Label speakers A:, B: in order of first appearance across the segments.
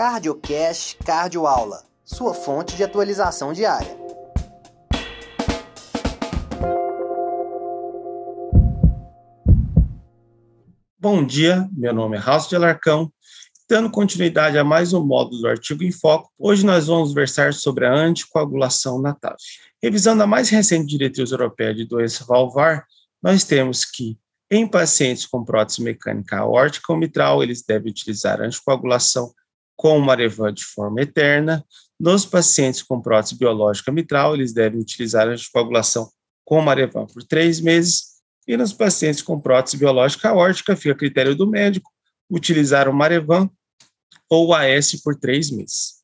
A: CardioCast Cardio Aula, sua fonte de atualização diária.
B: Bom dia, meu nome é Raul de Alarcão. Dando continuidade a mais um módulo do artigo em foco, hoje nós vamos versar sobre a anticoagulação na TAV. Revisando a mais recente diretriz europeia de doença valvar, nós temos que em pacientes com prótese mecânica aórtica ou mitral, eles devem utilizar anticoagulação com Marevan de forma eterna. Nos pacientes com prótese biológica mitral, eles devem utilizar anticoagulação com Marevan por três meses. E nos pacientes com prótese biológica aórtica, fica a critério do médico, utilizar o Marevan ou o AS por três meses.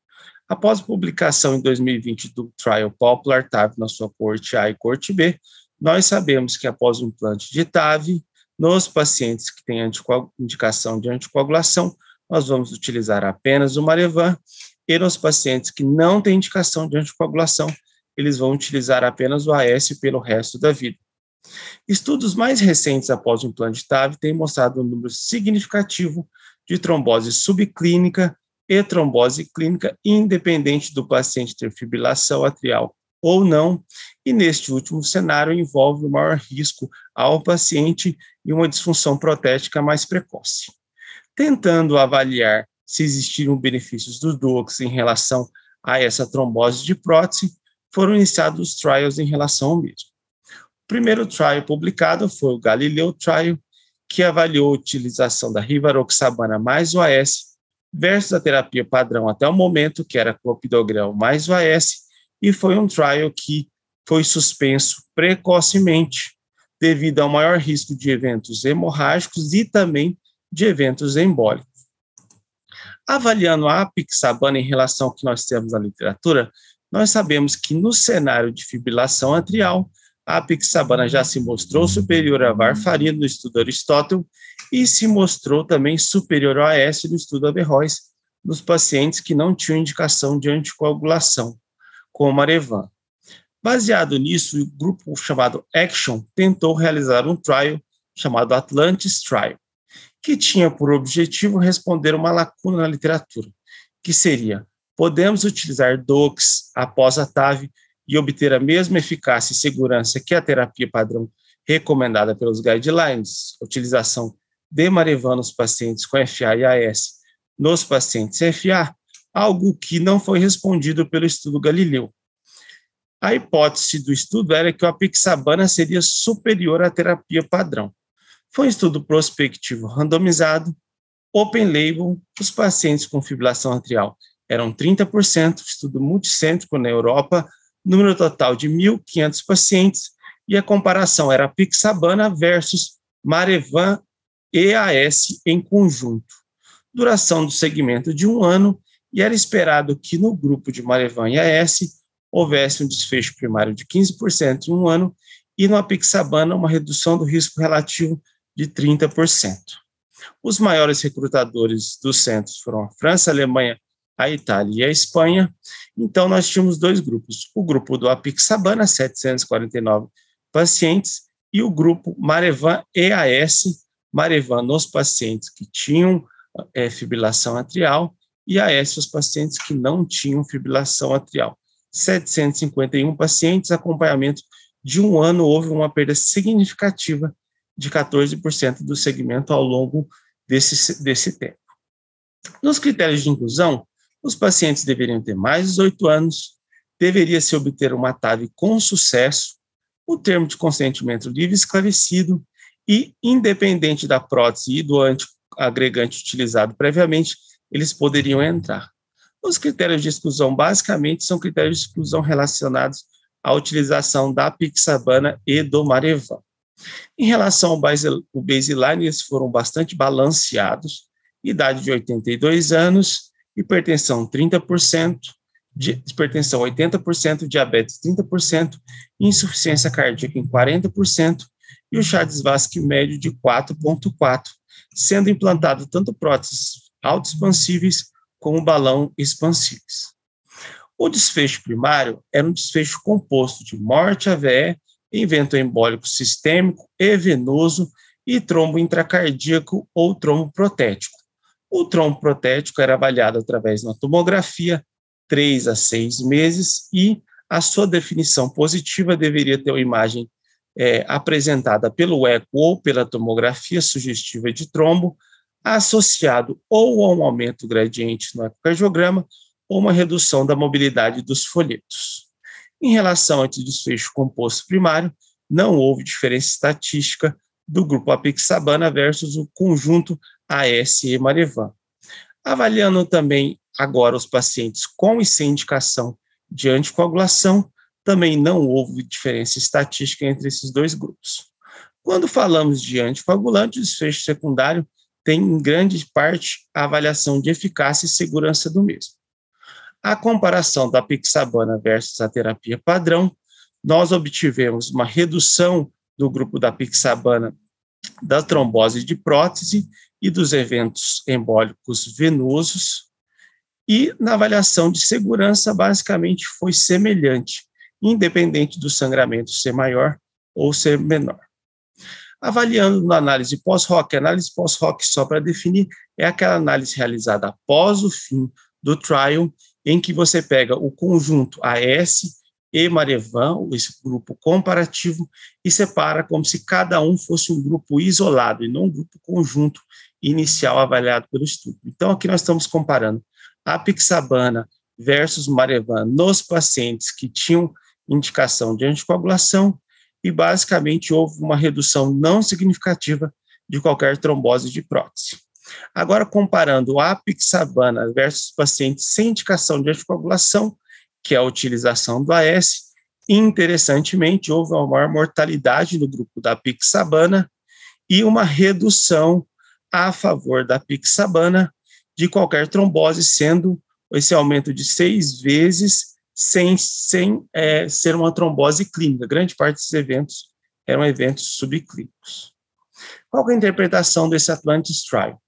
B: Após a publicação em 2020 do Trial Popular TAV na sua corte A e corte B, nós sabemos que após o implante de TAV, nos pacientes que têm indicação de anticoagulação, nós vamos utilizar apenas o Marevan, e nos pacientes que não têm indicação de anticoagulação, eles vão utilizar apenas o AS pelo resto da vida. Estudos mais recentes após o implante de TAV têm mostrado um número significativo de trombose subclínica e trombose clínica, independente do paciente ter fibrilação atrial ou não, e neste último cenário envolve o maior risco ao paciente e uma disfunção protética mais precoce. Tentando avaliar se existiram benefícios dos DUOX em relação a essa trombose de prótese, foram iniciados os trials em relação ao mesmo. O primeiro trial publicado foi o Galileu Trial, que avaliou a utilização da rivaroxabana mais o AS versus a terapia padrão até o momento, que era clopidogrel mais o AS, e foi um trial que foi suspenso precocemente devido ao maior risco de eventos hemorrágicos e também de eventos embólicos. Avaliando a apixabana em relação ao que nós temos na literatura, nós sabemos que no cenário de fibrilação atrial, a apixabana já se mostrou superior à varfarina no estudo Aristóteles e se mostrou também superior ao AS no estudo Averroes nos pacientes que não tinham indicação de anticoagulação com Marevan. Baseado nisso, o grupo chamado Action tentou realizar um trial chamado Atlantis Trial, que tinha por objetivo responder uma lacuna na literatura, que seria: podemos utilizar DOX após a TAV e obter a mesma eficácia e segurança que a terapia padrão recomendada pelos guidelines, utilização de Marevan nos pacientes com FA e AS nos pacientes FA, algo que não foi respondido pelo estudo Galileu. A hipótese do estudo era que o apixabana seria superior à terapia padrão. Foi um estudo prospectivo randomizado, open label, os pacientes com fibrilação atrial eram 30%, estudo multicêntrico na Europa, número total de 1.500 pacientes, e a comparação era apixabana versus Marevan EAS em conjunto. Duração do segmento de um ano e era esperado que no grupo de Marevan e AS houvesse um desfecho primário de 15% em um ano e no Apixabana uma redução do risco relativo de 30%. Os maiores recrutadores dos centros foram a França, a Alemanha, a Itália e a Espanha. Então, nós tínhamos dois grupos: o grupo do Apixabana, 749 pacientes, e o grupo Marevan EAS, Marevan nos pacientes que tinham é, fibrilação atrial e AS os pacientes que não tinham fibrilação atrial. 751 pacientes, acompanhamento de um ano, houve uma perda significativa de 14% do segmento ao longo desse, desse tempo. Nos critérios de inclusão, os pacientes deveriam ter mais de 18 anos, deveria se obter uma TAV com sucesso, o termo de consentimento livre esclarecido e, independente da prótese e do antiagregante utilizado previamente, eles poderiam entrar. Os critérios de exclusão, basicamente, são critérios de exclusão relacionados à utilização da Pixabana e do Marevan. Em relação ao baseline, eles foram bastante balanceados, idade de 82 anos, hipertensão 30%, hipertensão 80%, diabetes 30%, insuficiência cardíaca em 40% e o Charles-Vasque médio de 4.4, sendo implantado tanto próteses autoexpansíveis como balão expansíveis. O desfecho primário era um desfecho composto de morte AVE, evento embólico sistêmico e venoso e trombo intracardíaco ou trombo protético. O trombo protético era avaliado através uma tomografia, três a seis meses, e a sua definição positiva deveria ter uma imagem é, apresentada pelo eco ou pela tomografia sugestiva de trombo, associado ou a um aumento gradiente no ecocardiograma ou uma redução da mobilidade dos folhetos. Em relação ao desfecho composto primário, não houve diferença estatística do grupo apixabana versus o conjunto AS e Marevan. Avaliando também agora os pacientes com e sem indicação de anticoagulação, também não houve diferença estatística entre esses dois grupos. Quando falamos de anticoagulante, o desfecho secundário tem em grande parte a avaliação de eficácia e segurança do mesmo. A comparação da pixabana versus a terapia padrão, nós obtivemos uma redução do grupo da pixabana da trombose de prótese e dos eventos embólicos venosos, e na avaliação de segurança, basicamente foi semelhante, independente do sangramento ser maior ou ser menor. Avaliando na análise pós-hoc, análise pós-hoc, só para definir, é aquela análise realizada após o fim do trial, em que você pega o conjunto AS e Marevan, esse grupo comparativo, e separa como se cada um fosse um grupo isolado e não um grupo conjunto inicial avaliado pelo estudo. Então, aqui nós estamos comparando a Pixabana versus Marevan nos pacientes que tinham indicação de anticoagulação e basicamente houve uma redução não significativa de qualquer trombose de prótese. Agora, comparando a Pixabana versus pacientes sem indicação de anticoagulação, que é a utilização do AS. Interessantemente, houve uma maior mortalidade no grupo da pixabana e uma redução a favor da pixabana de qualquer trombose, sendo esse aumento de seis vezes sem, sem é, ser uma trombose clínica. Grande parte desses eventos eram eventos subclínicos. Qual é a interpretação desse Atlantis Trial?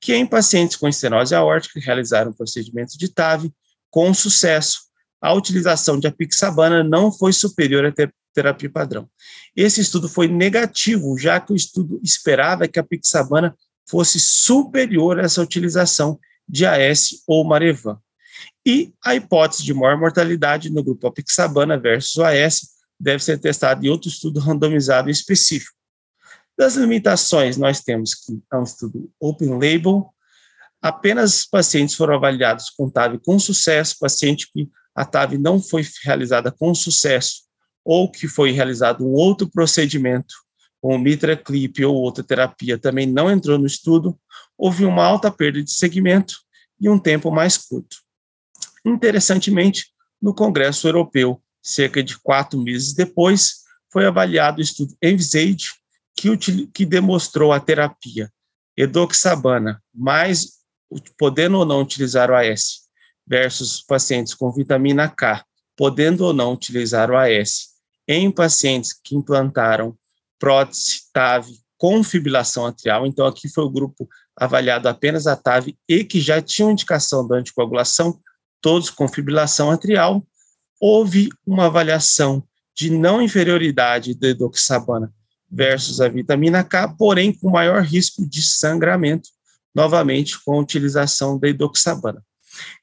B: Que em pacientes com estenose aórtica realizaram procedimentos de TAV com sucesso, a utilização de apixabana não foi superior à terapia padrão. Esse estudo foi negativo, já que o estudo esperava que a apixabana fosse superior a essa utilização de AS ou Marevan. E a hipótese de maior mortalidade no grupo apixabana versus AS deve ser testada em outro estudo randomizado específico. Das limitações, nós temos que é um estudo open label, apenas pacientes foram avaliados com TAV com sucesso, paciente que a TAV não foi realizada com sucesso ou que foi realizado um outro procedimento, como mitra clip ou outra terapia, também não entrou no estudo, houve uma alta perda de segmento e um tempo mais curto. Interessantemente, no Congresso Europeu, cerca de quatro meses depois, foi avaliado o estudo Envisage, que, que demonstrou a terapia. Edoxabana, mais podendo ou não utilizar o AS, versus pacientes com vitamina K, podendo ou não utilizar o AS, em pacientes que implantaram prótese TAV com fibrilação atrial, então aqui foi o grupo avaliado apenas a TAV e que já tinham indicação da anticoagulação, todos com fibrilação atrial, houve uma avaliação de não inferioridade da edoxabana versus a vitamina K, porém com maior risco de sangramento, novamente com a utilização da edoxabana.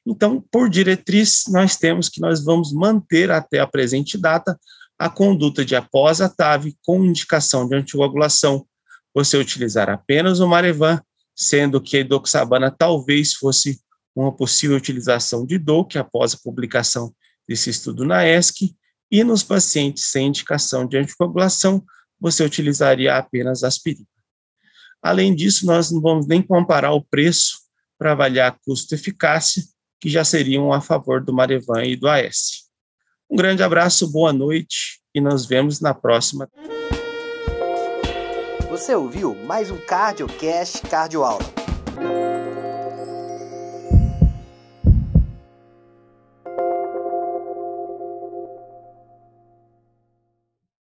B: Então, por diretriz, nós temos que nós vamos manter até a presente data a conduta de após a TAV com indicação de anticoagulação, você utilizar apenas o Marevan, sendo que a edoxabana talvez fosse uma possível utilização de DOC após a publicação desse estudo na ESC, e nos pacientes sem indicação de anticoagulação, você utilizaria apenas aspirina. Além disso, nós não vamos nem comparar o preço para avaliar custo-eficácia, que já seriam a favor do Marevan e do AS. Um grande abraço, boa noite e nos vemos na próxima.
A: Você ouviu mais um CardioCast Cardioaula.